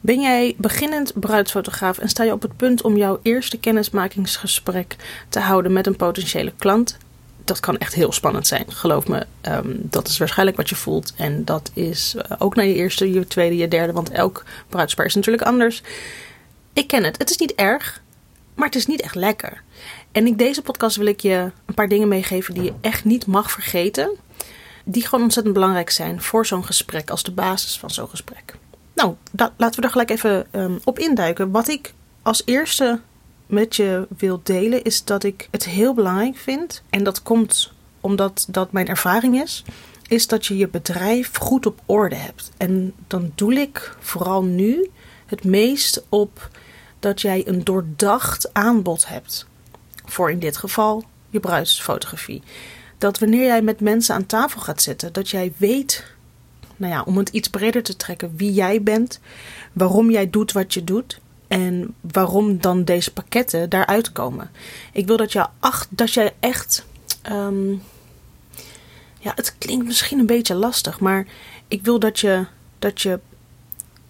Ben jij beginnend bruidsfotograaf en sta je op het punt om jouw eerste kennismakingsgesprek te houden met een potentiële klant? Dat kan echt heel spannend zijn, geloof me. Ehm, dat is waarschijnlijk wat je voelt. En dat is eh, ook naar je eerste, je tweede, je derde, want elk bruidspaar is natuurlijk anders. Ik ken het. Het is niet erg, maar het is niet echt lekker. En in deze podcast wil ik je een paar dingen meegeven die je echt niet mag vergeten. Die gewoon ontzettend belangrijk zijn voor zo'n gesprek, als de basis van zo'n gesprek. Nou, laten we er gelijk even um, op induiken. Wat ik als eerste met je wil delen, is dat ik het heel belangrijk vind. En dat komt omdat dat mijn ervaring is. Is dat je je bedrijf goed op orde hebt. En dan doe ik vooral nu het meest op dat jij een doordacht aanbod hebt. Voor in dit geval je bruidsfotografie. Dat wanneer jij met mensen aan tafel gaat zitten, dat jij weet, nou ja, om het iets breder te trekken, wie jij bent, waarom jij doet wat je doet en waarom dan deze pakketten daaruit komen. Ik wil dat, je acht, dat jij echt. Um, ja, het klinkt misschien een beetje lastig, maar ik wil dat je, dat je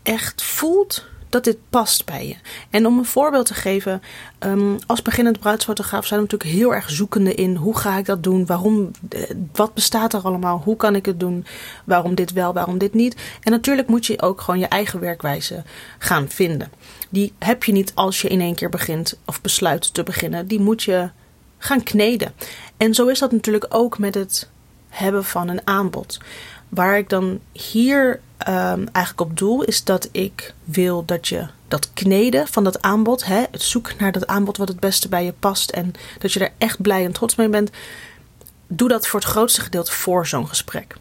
echt voelt dat dit past bij je. En om een voorbeeld te geven, um, als beginnend bruidsfotograaf zijn we natuurlijk heel erg zoekende in hoe ga ik dat doen, waarom, eh, wat bestaat er allemaal, hoe kan ik het doen, waarom dit wel, waarom dit niet. En natuurlijk moet je ook gewoon je eigen werkwijze gaan vinden. Die heb je niet als je in één keer begint of besluit te beginnen. Die moet je gaan kneden. En zo is dat natuurlijk ook met het hebben van een aanbod. Waar ik dan hier um, eigenlijk op doel is dat ik wil dat je dat kneden van dat aanbod, hè, het zoeken naar dat aanbod wat het beste bij je past en dat je er echt blij en trots mee bent, doe dat voor het grootste gedeelte voor zo'n gesprek.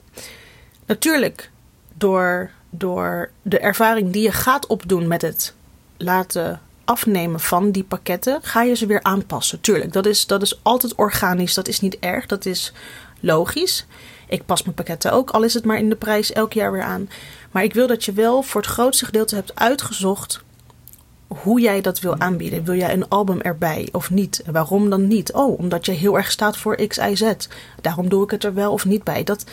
Natuurlijk, door, door de ervaring die je gaat opdoen met het laten afnemen van die pakketten, ga je ze weer aanpassen. Tuurlijk, dat is, dat is altijd organisch, dat is niet erg, dat is logisch. Ik pas mijn pakketten ook, al is het maar in de prijs elk jaar weer aan. Maar ik wil dat je wel voor het grootste gedeelte hebt uitgezocht hoe jij dat wil aanbieden. Wil jij een album erbij of niet? Waarom dan niet? Oh, omdat je heel erg staat voor X, Y, Z. Daarom doe ik het er wel of niet bij. Dat,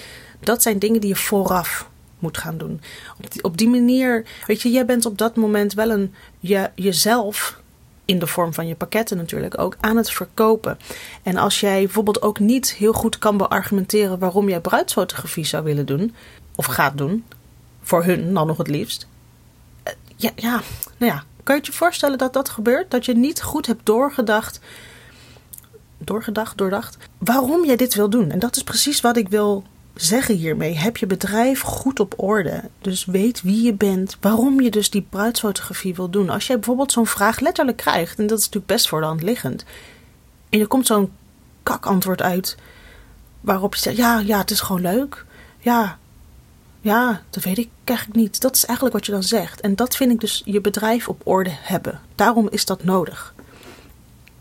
dat zijn dingen die je vooraf moet gaan doen. Op die, op die manier, weet je, jij bent op dat moment wel een je, jezelf in de vorm van je pakketten natuurlijk ook aan het verkopen. En als jij bijvoorbeeld ook niet heel goed kan beargumenteren waarom jij bruidsfotografie zou willen doen, of gaat doen, voor hun dan nog het liefst. Eh, ja, ja, nou ja, kan je je voorstellen dat dat gebeurt? Dat je niet goed hebt doorgedacht, doorgedacht, doordacht, waarom jij dit wil doen. En dat is precies wat ik wil zeggen hiermee. Heb je bedrijf goed op orde. Dus weet wie je bent. Waarom je dus die bruidsfotografie wil doen. Als jij bijvoorbeeld zo'n vraag letterlijk krijgt. En dat is natuurlijk best voor de hand liggend. En er komt zo'n kakantwoord uit. Waarop je zegt. Ja, ja, het is gewoon leuk. Ja, ja, dat weet ik eigenlijk niet. Dat is eigenlijk wat je dan zegt. En dat vind ik dus je bedrijf op orde hebben. Daarom is dat nodig.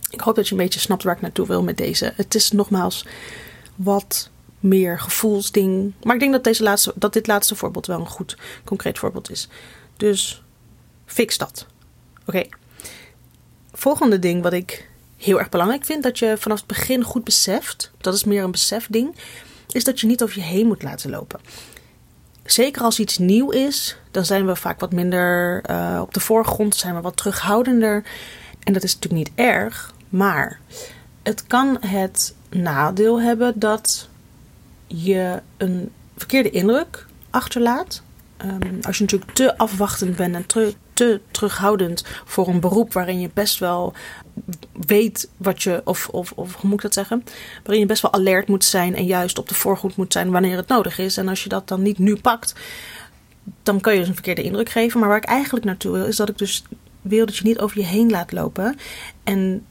Ik hoop dat je een beetje snapt waar ik naartoe wil met deze. Het is nogmaals wat meer gevoelsding. Maar ik denk dat, deze laatste, dat dit laatste voorbeeld wel een goed concreet voorbeeld is. Dus fix dat. Oké. Volgende ding wat ik heel erg belangrijk vind, dat je vanaf het begin goed beseft, dat is meer een besefding, is dat je niet over je heen moet laten lopen. Zeker als iets nieuw is, dan zijn we vaak wat minder uh, op de voorgrond, zijn we wat terughoudender. En dat is natuurlijk niet erg, maar het kan het nadeel hebben dat je een verkeerde indruk achterlaat. Um, als je natuurlijk te afwachtend bent en te, te terughoudend voor een beroep waarin je best wel weet wat je, of, of, of hoe moet ik dat zeggen? Waarin je best wel alert moet zijn en juist op de voorgrond moet zijn wanneer het nodig is. En als je dat dan niet nu pakt, dan kan je dus een verkeerde indruk geven. Maar waar ik eigenlijk naartoe wil, is dat ik dus wil dat je niet over je heen laat lopen. En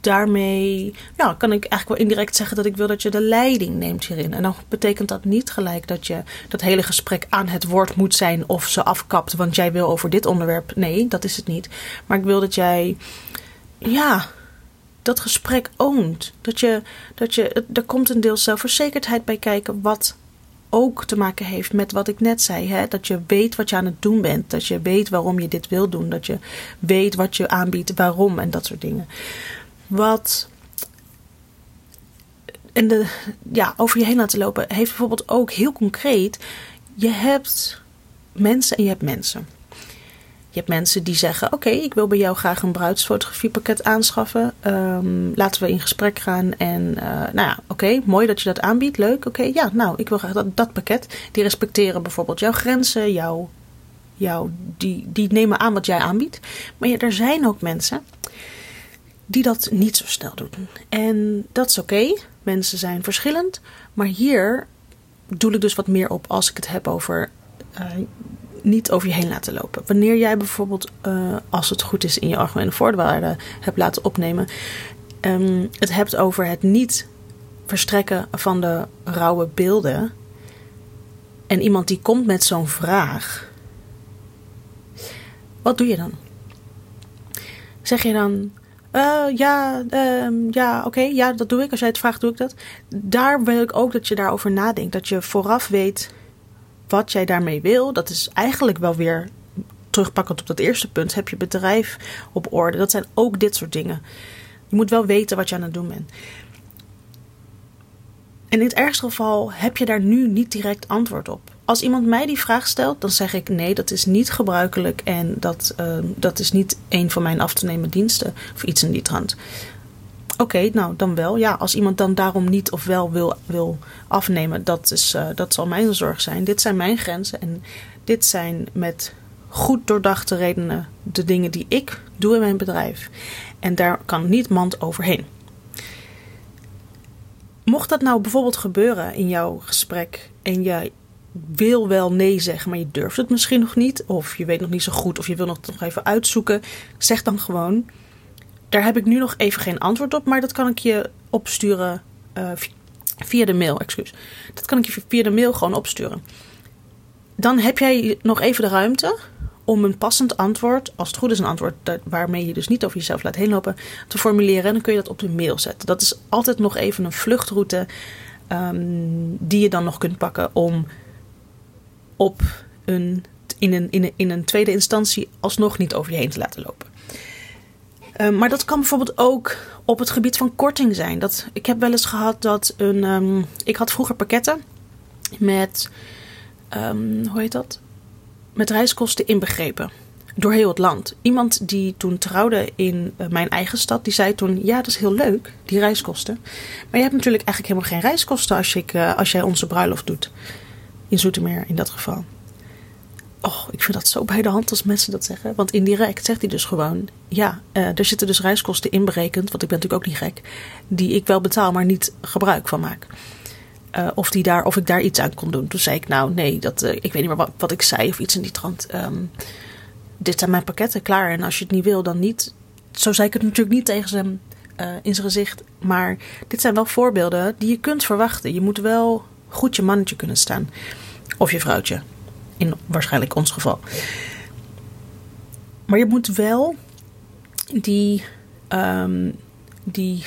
daarmee ja, kan ik eigenlijk wel indirect zeggen dat ik wil dat je de leiding neemt hierin. En dan betekent dat niet gelijk dat je dat hele gesprek aan het woord moet zijn of ze afkapt, want jij wil over dit onderwerp. Nee, dat is het niet. Maar ik wil dat jij, ja, dat gesprek oont. Dat je, dat je, er komt een deel zelfverzekerdheid bij kijken, wat ook te maken heeft met wat ik net zei. Hè? Dat je weet wat je aan het doen bent. Dat je weet waarom je dit wil doen. Dat je weet wat je aanbiedt, waarom en dat soort dingen wat en de, ja, over je heen laten lopen heeft bijvoorbeeld ook heel concreet. Je hebt mensen en je hebt mensen. Je hebt mensen die zeggen: Oké, ik wil bij jou graag een bruidsfotografiepakket aanschaffen. Ehm, laten we in gesprek gaan. En uh, nou ja, oké, mooi dat je dat aanbiedt. Leuk. Oké, ja, nou, ik wil graag dat, dat pakket. Die respecteren bijvoorbeeld jouw grenzen, jouw, jouw, die, die nemen aan wat jij aanbiedt. Maar ja, er zijn ook mensen die dat niet zo snel doen. En dat is oké. Mensen zijn verschillend. Maar hier doe ik dus wat meer op als ik het heb over uh, niet over je heen laten lopen. Wanneer jij bijvoorbeeld, uh, als het goed is, in je algemene voorwaarden hebt laten opnemen, um, het hebt over het niet verstrekken van de rauwe beelden. En iemand die komt met zo'n vraag. Wat doe je dan? Zeg je dan, uh, ja, uh, ja oké, ja, dat doe ik. Als jij het vraagt, doe ik dat. Daar wil ik ook dat je daarover nadenkt. Dat je vooraf weet wat jij daarmee wil. Dat is eigenlijk wel weer terugpakkend op dat eerste punt. Heb je bedrijf op orde? Dat zijn ook dit soort dingen. Je moet wel weten wat je aan het doen bent. En in het ergste geval heb je daar nu niet direct antwoord op. Als iemand mij die vraag stelt, dan zeg ik nee, dat is niet gebruikelijk en dat, uh, dat is niet een van mijn af te nemen diensten of iets in die trant. Oké, nou dan wel. Ja, als iemand dan daarom niet of wel wil, wil afnemen, dat, is, uh, dat zal mijn zorg zijn. Dit zijn mijn grenzen en dit zijn met goed doordachte redenen de dingen die ik doe in mijn bedrijf. En daar kan niet mand overheen. Mocht dat nou bijvoorbeeld gebeuren in jouw gesprek en jij wil wel nee zeggen, maar je durft het misschien nog niet, of je weet nog niet zo goed, of je wil nog, even uitzoeken, zeg dan gewoon: Daar heb ik nu nog even geen antwoord op, maar dat kan ik je opsturen uh, via de mail. Excuus. Dat kan ik je via de mail gewoon opsturen. Dan heb jij nog even de ruimte om een passend antwoord, als het goed is een antwoord waarmee je dus niet over jezelf laat heenlopen, te formuleren. En dan kun je dat op de mail zetten. Dat is altijd nog even een vluchtroute um, die je dan nog kunt pakken om op een, in, een, in, een, in een tweede instantie alsnog niet over je heen te laten lopen. Um, maar dat kan bijvoorbeeld ook op het gebied van korting zijn. Dat, ik heb wel eens gehad dat een. Um, ik had vroeger pakketten met. Hoe heet dat? Met reiskosten inbegrepen. Door heel het land. Iemand die toen trouwde in uh, mijn eigen stad, die zei toen: Ja, dat is heel leuk, die reiskosten. Maar je hebt natuurlijk eigenlijk helemaal geen reiskosten als, ik, uh, als jij onze bruiloft doet. In Zoetermeer in dat geval. Oh, ik vind dat zo bij de hand als mensen dat zeggen. Want indirect zegt hij dus gewoon: ja, uh, er zitten dus reiskosten inberekend, want ik ben natuurlijk ook niet gek, die ik wel betaal, maar niet gebruik van maak. Uh, of, die daar, of ik daar iets aan kon doen. Toen zei ik: nou, nee, dat, uh, ik weet niet meer wat, wat ik zei of iets in die trant. Um, dit zijn mijn pakketten, klaar. En als je het niet wil, dan niet. Zo zei ik het natuurlijk niet tegen zijn, in zijn gezicht. Maar dit zijn wel voorbeelden die je kunt verwachten. Je moet wel goed je mannetje kunnen staan. Of je vrouwtje. In waarschijnlijk ons geval. Maar je moet wel die. Um, die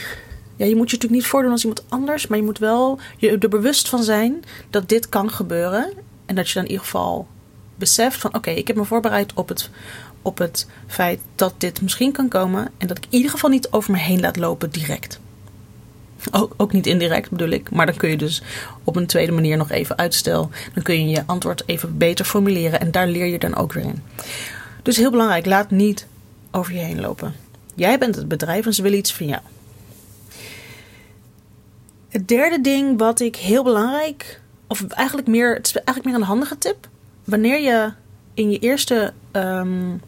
ja, je moet je natuurlijk niet voordoen als iemand anders. Maar je moet wel je er bewust van zijn dat dit kan gebeuren. En dat je dan in ieder geval beseft van oké, ik heb me voorbereid op het, op het feit dat dit misschien kan komen. En dat ik in ieder geval niet over me heen laat lopen direct. Ook, ook niet indirect bedoel ik. Maar dan kun je dus op een tweede manier nog even uitstel. Dan kun je je antwoord even beter formuleren. En daar leer je dan ook weer in. Dus heel belangrijk, laat niet over je heen lopen. Jij bent het bedrijf en ze willen iets van jou. Het derde ding wat ik heel belangrijk, of eigenlijk meer, het is eigenlijk meer een handige tip. Wanneer je in je eerste um,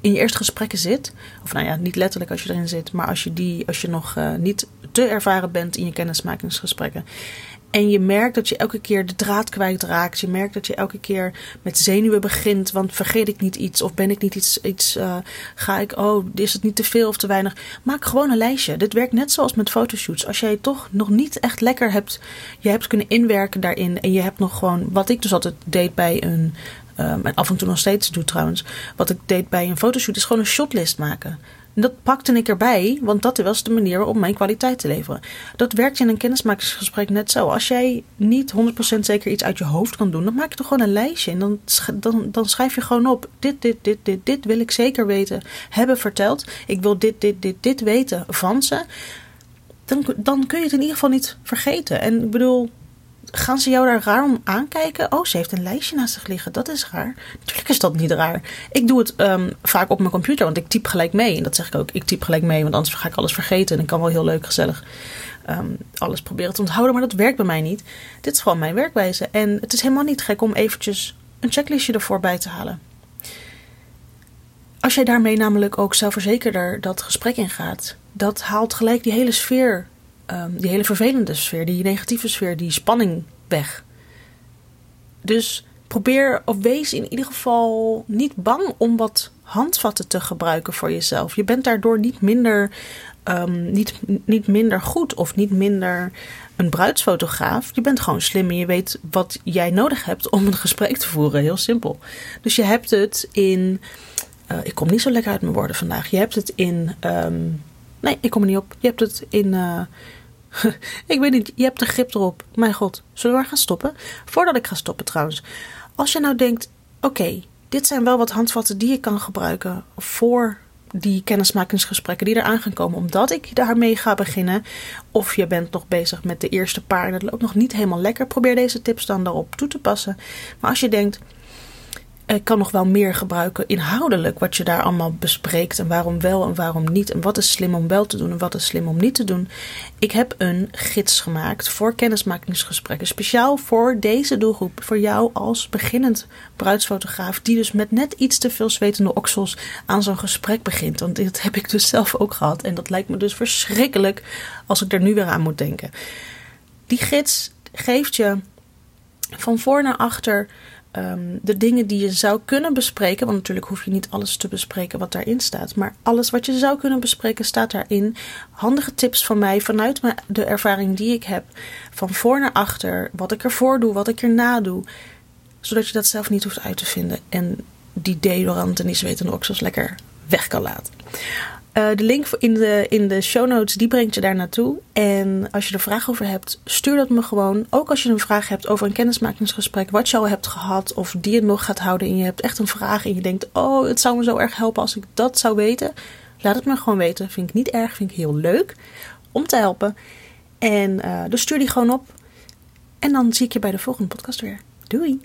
in je eerste gesprekken zit, of nou ja, niet letterlijk als je erin zit, maar als je, die, als je nog uh, niet te ervaren bent in je kennismakingsgesprekken. En je merkt dat je elke keer de draad kwijtraakt. Je merkt dat je elke keer met zenuwen begint. Want vergeet ik niet iets? Of ben ik niet iets. iets uh, ga ik. Oh, is het niet te veel of te weinig? Maak gewoon een lijstje. Dit werkt net zoals met fotoshoots. Als jij toch nog niet echt lekker hebt. Je hebt kunnen inwerken daarin. En je hebt nog gewoon. Wat ik dus altijd deed bij een um, en af en toe nog steeds doe trouwens, wat ik deed bij een fotoshoot, is gewoon een shotlist maken. En dat pakte ik erbij, want dat was de manier om mijn kwaliteit te leveren. Dat werkt in een kennismakingsgesprek net zo. Als jij niet 100% zeker iets uit je hoofd kan doen, dan maak je toch gewoon een lijstje. En dan, dan, dan schrijf je gewoon op: dit, dit, dit, dit, dit wil ik zeker weten, hebben verteld. Ik wil dit, dit, dit, dit weten van ze. Dan, dan kun je het in ieder geval niet vergeten. En ik bedoel, gaan ze jou daar raar om aankijken? Oh, ze heeft een lijstje naast zich liggen. Dat is raar. Natuurlijk is dat niet raar. Ik doe het um, vaak op mijn computer, want ik typ gelijk mee. En dat zeg ik ook. Ik typ gelijk mee, want anders ga ik alles vergeten. En ik kan wel heel leuk, gezellig um, alles proberen te onthouden. Maar dat werkt bij mij niet. Dit is gewoon mijn werkwijze. En het is helemaal niet gek om eventjes een checklistje ervoor bij te halen. Als jij daarmee namelijk ook zelfverzekerder dat gesprek ingaat, dat haalt gelijk die hele sfeer um, die hele vervelende sfeer, die negatieve sfeer, die spanning weg. Dus probeer of wees in ieder geval niet bang om wat handvatten te gebruiken voor jezelf. Je bent daardoor niet minder, um, niet, niet minder goed of niet minder een bruidsfotograaf. Je bent gewoon slim en je weet wat jij nodig hebt om een gesprek te voeren. Heel simpel. Dus je hebt het in. Uh, ik kom niet zo lekker uit mijn woorden vandaag. Je hebt het in. Um, nee, ik kom er niet op. Je hebt het in. Uh, ik weet niet, je hebt de grip erop. Mijn god, zullen we maar gaan stoppen? Voordat ik ga stoppen trouwens. Als je nou denkt, oké, dit zijn wel wat handvatten die ik kan gebruiken voor die kennismakingsgesprekken die eraan gaan komen, omdat ik daarmee ga beginnen. Of je bent nog bezig met de eerste paar en het loopt nog niet helemaal lekker. Probeer deze tips dan daarop toe te passen. Maar als je denkt, ik kan nog wel meer gebruiken inhoudelijk wat je daar allemaal bespreekt en waarom wel en waarom niet en wat is slim om wel te doen en wat is slim om niet te doen. Ik heb een gids gemaakt voor kennismakingsgesprekken, speciaal voor deze doelgroep, voor jou als beginnend bruidsfotograaf die dus met net iets te veel zwetende oksels aan zo'n gesprek begint. Want dit heb ik dus zelf ook gehad en dat lijkt me dus verschrikkelijk als ik er nu weer aan moet denken. Die gids geeft je van voor naar achter um, de dingen die je zou kunnen bespreken. Want natuurlijk hoef je niet alles te bespreken wat daarin staat. Maar alles wat je zou kunnen bespreken staat daarin. Handige tips van mij vanuit de ervaring die ik heb. Van voor naar achter. Wat ik ervoor doe, wat ik erna doe. Zodat je dat zelf niet hoeft uit te vinden. En die deodorant en die zwetende oksels lekker weg kan laten. Uh, de link in de, in de show notes, die brengt je daar naartoe. En als je er vragen over hebt, stuur dat me gewoon. Ook als je een vraag hebt over een kennismakingsgesprek, wat je al hebt gehad of die je nog gaat houden. En je hebt echt een vraag en je denkt, oh, het zou me zo erg helpen als ik dat zou weten. Laat het me gewoon weten. Vind ik niet erg, vind ik heel leuk om te helpen. En uh, dus stuur die gewoon op. En dan zie ik je bij de volgende podcast weer. Doei!